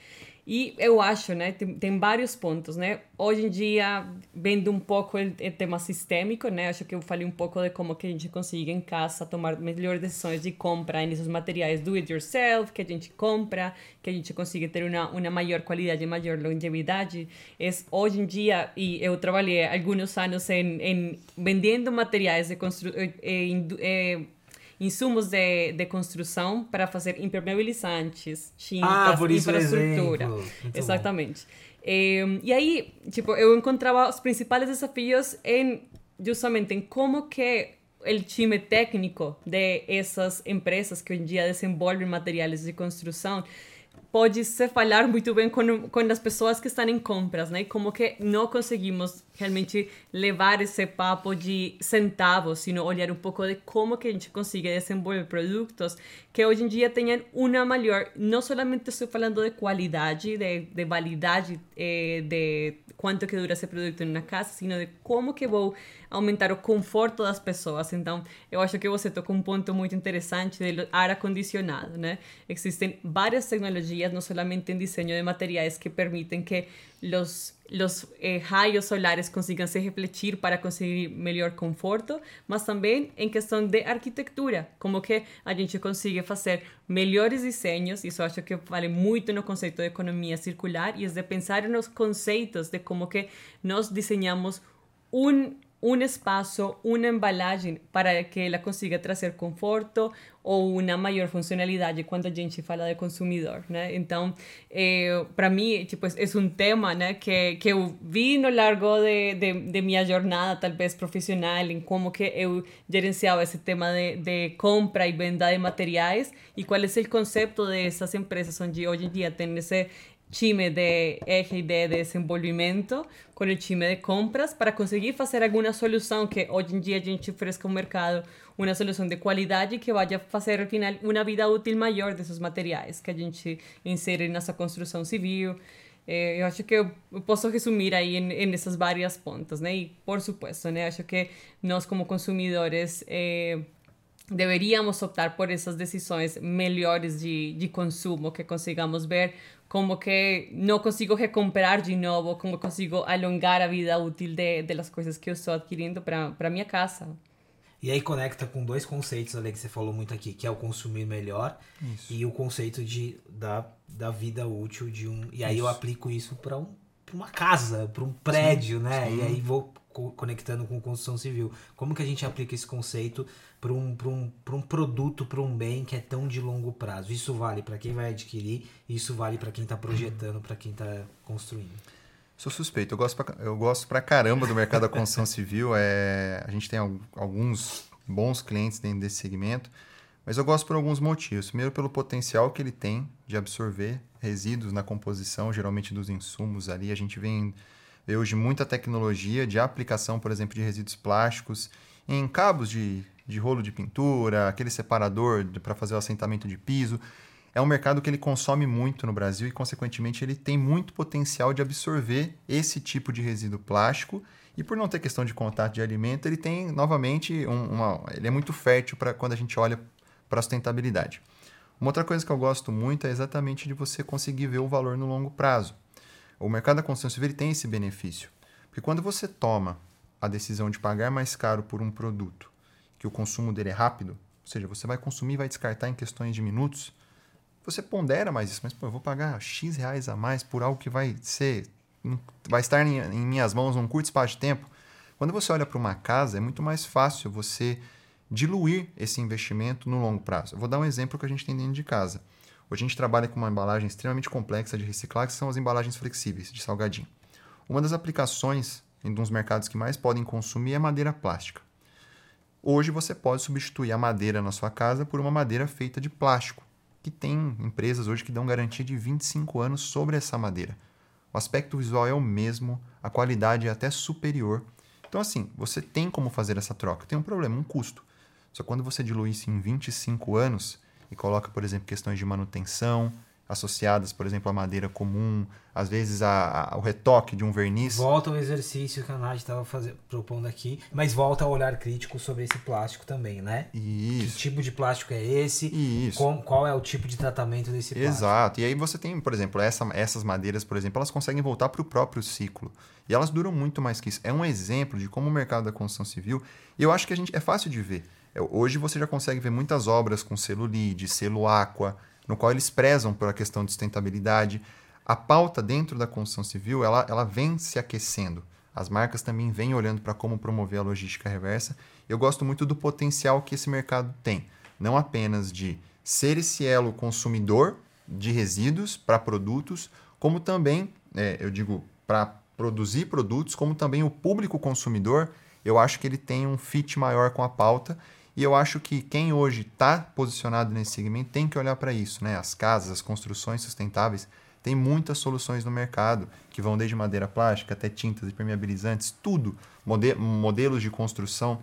E eu acho, né, tem, tem vários pontos, né? Hoje em dia, vendo um pouco o, tema sistêmico, né? Acho que eu falei um pouco de como que a gente consegue em casa tomar melhores decisões de compra nesses materiais do it yourself, que a gente compra, que a gente consiga ter uma, uma maior qualidade, maior longevidade. É, hoje em dia, e eu trabalhei alguns anos em, em vendendo materiais de construção, insumos de, de construção para fazer impermeabilizantes, tintas, ah, infraestrutura. Exatamente. E aí, tipo, eu encontrava os principais desafios em justamente em como que o time técnico de essas empresas que hoje em dia desenvolvem materiais de construção pode se falar muito bem com, com as pessoas que estão em compras, né? Como que não conseguimos realmente levar esse papo de centavos, sino olhar um pouco de como que a gente consiga desenvolver produtos que hoje em dia tenham uma maior, não somente estou falando de qualidade, de, de validade, eh, de quanto que dura esse produto em uma casa, sino de como que vou aumentar o conforto das pessoas. Então, eu acho que você tocou um ponto muito interessante do ar acondicionado, né? Existem várias tecnologias, não somente em desenho de materiais, que permitem que los, los eh, solares consigam se refletir para conseguir melhor conforto, mas também em questão de arquitetura, como que a gente consiga fazer melhores desenhos, isso acho que vale muito no conceito de economia circular, e é de pensar nos conceitos de como que nós desenhamos um um espaço, uma embalagem para que ela consiga trazer conforto ou uma maior funcionalidade quando a gente fala de consumidor, né? Então, eh, para mim, tipo, é um tema, né, que, que eu vi no largo de, de, de, minha jornada, talvez profissional, em como que eu gerenciava esse tema de, de compra e venda de materiais e qual é o conceito dessas empresas onde hoje em dia time de eje de desenvolvimento com o time de compras para conseguir fazer alguma solução que hoje em dia a gente ofereça ao mercado uma solução de qualidade que vá fazer ao final uma vida útil maior desses materiais que a gente insere nessa construção civil. Eh, eu acho que eu posso resumir aí nessas várias pontas, né? E por supuesto, né? Acho que nós como consumidores eh, deveríamos optar por essas decisões melhores de, de consumo, que consigamos ver como que não consigo recomprar de novo, como consigo alongar a vida útil de, de las coisas que eu estou adquirindo para minha casa. E aí conecta com dois conceitos ali que você falou muito aqui, que é o consumir melhor isso. e o conceito de, da, da vida útil de um... E aí isso. eu aplico isso para um, uma casa, para um prédio, sim, né? Sim. E aí vou conectando com construção civil. Como que a gente aplica esse conceito para um, um, um produto, para um bem que é tão de longo prazo? Isso vale para quem vai adquirir, isso vale para quem está projetando, para quem está construindo. Sou suspeito, eu gosto pra, eu gosto pra caramba do mercado da construção civil. É, a gente tem alguns bons clientes dentro desse segmento, mas eu gosto por alguns motivos. Primeiro, pelo potencial que ele tem de absorver resíduos na composição, geralmente dos insumos ali. A gente vem hoje muita tecnologia de aplicação, por exemplo, de resíduos plásticos em cabos de, de rolo de pintura, aquele separador para fazer o assentamento de piso. É um mercado que ele consome muito no Brasil e, consequentemente, ele tem muito potencial de absorver esse tipo de resíduo plástico. E por não ter questão de contato de alimento, ele tem novamente um, uma, ele é muito fértil para quando a gente olha para a sustentabilidade. Uma outra coisa que eu gosto muito é exatamente de você conseguir ver o valor no longo prazo. O mercado da construção civil tem esse benefício. Porque quando você toma a decisão de pagar mais caro por um produto, que o consumo dele é rápido, ou seja, você vai consumir e vai descartar em questões de minutos, você pondera mais isso, mas pô, eu vou pagar X reais a mais por algo que vai ser vai estar em, em minhas mãos num curto espaço de tempo. Quando você olha para uma casa, é muito mais fácil você diluir esse investimento no longo prazo. Eu vou dar um exemplo que a gente tem dentro de casa. Hoje a gente trabalha com uma embalagem extremamente complexa de reciclar, que são as embalagens flexíveis de salgadinho. Uma das aplicações em um dos mercados que mais podem consumir é madeira plástica. Hoje você pode substituir a madeira na sua casa por uma madeira feita de plástico, que tem empresas hoje que dão garantia de 25 anos sobre essa madeira. O aspecto visual é o mesmo, a qualidade é até superior. Então, assim, você tem como fazer essa troca. Tem um problema, um custo. Só quando você dilui isso em 25 anos, e coloca, por exemplo, questões de manutenção associadas, por exemplo, à madeira comum, às vezes a, a, o retoque de um verniz. Volta ao exercício que a Nath estava propondo aqui, mas volta ao olhar crítico sobre esse plástico também, né? Isso. Que tipo de plástico é esse? Isso. Com, qual é o tipo de tratamento desse plástico? Exato. E aí você tem, por exemplo, essa, essas madeiras, por exemplo, elas conseguem voltar para o próprio ciclo. E elas duram muito mais que isso. É um exemplo de como o mercado da construção civil, e eu acho que a gente é fácil de ver. É, hoje você já consegue ver muitas obras com selo LEED, selo Aqua, no qual eles prezam por a questão de sustentabilidade. A pauta dentro da construção civil, ela, ela vem se aquecendo. As marcas também vêm olhando para como promover a logística reversa. Eu gosto muito do potencial que esse mercado tem. Não apenas de ser esse elo consumidor de resíduos para produtos, como também, é, eu digo, para produzir produtos, como também o público consumidor, eu acho que ele tem um fit maior com a pauta. E eu acho que quem hoje está posicionado nesse segmento tem que olhar para isso, né? As casas, as construções sustentáveis, tem muitas soluções no mercado que vão desde madeira plástica até tintas impermeabilizantes, tudo, mode modelos de construção.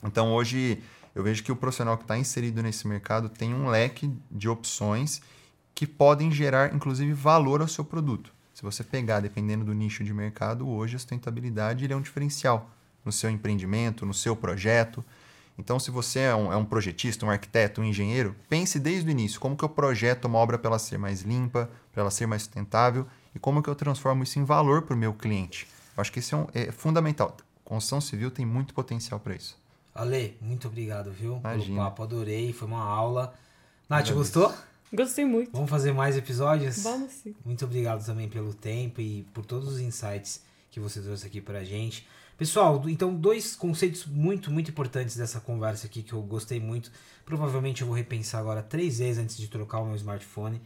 Então hoje eu vejo que o profissional que está inserido nesse mercado tem um leque de opções que podem gerar, inclusive, valor ao seu produto. Se você pegar, dependendo do nicho de mercado, hoje a sustentabilidade é um diferencial no seu empreendimento, no seu projeto. Então, se você é um, é um projetista, um arquiteto, um engenheiro, pense desde o início como que eu projeto uma obra para ela ser mais limpa, para ela ser mais sustentável e como que eu transformo isso em valor para o meu cliente. Eu acho que isso é, um, é fundamental. Construção civil tem muito potencial para isso. Ale, muito obrigado, viu? Imagina. Pelo papo, adorei, foi uma aula. Nath, gostou? Gostei muito. Vamos fazer mais episódios? Vamos sim. Muito obrigado também pelo tempo e por todos os insights que você trouxe aqui pra gente. Pessoal, então dois conceitos muito, muito importantes dessa conversa aqui que eu gostei muito. Provavelmente eu vou repensar agora três vezes antes de trocar o meu smartphone.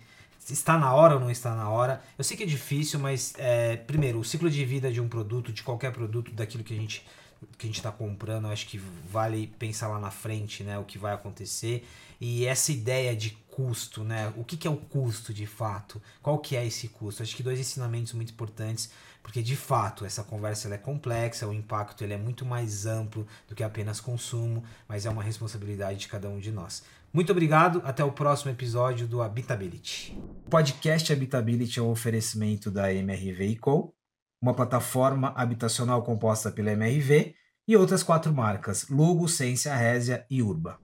Está na hora ou não está na hora? Eu sei que é difícil, mas é, primeiro, o ciclo de vida de um produto, de qualquer produto, daquilo que a gente que a gente está comprando, eu acho que vale pensar lá na frente, né, o que vai acontecer e essa ideia de custo, né, o que, que é o custo de fato, qual que é esse custo? Acho que dois ensinamentos muito importantes, porque de fato essa conversa é complexa, o impacto ele é muito mais amplo do que apenas consumo, mas é uma responsabilidade de cada um de nós. Muito obrigado, até o próximo episódio do Habitability. O podcast Habitability é um oferecimento da MRV Co uma plataforma habitacional composta pela MRV e outras quatro marcas, Lugo, Ciência Résia e Urba.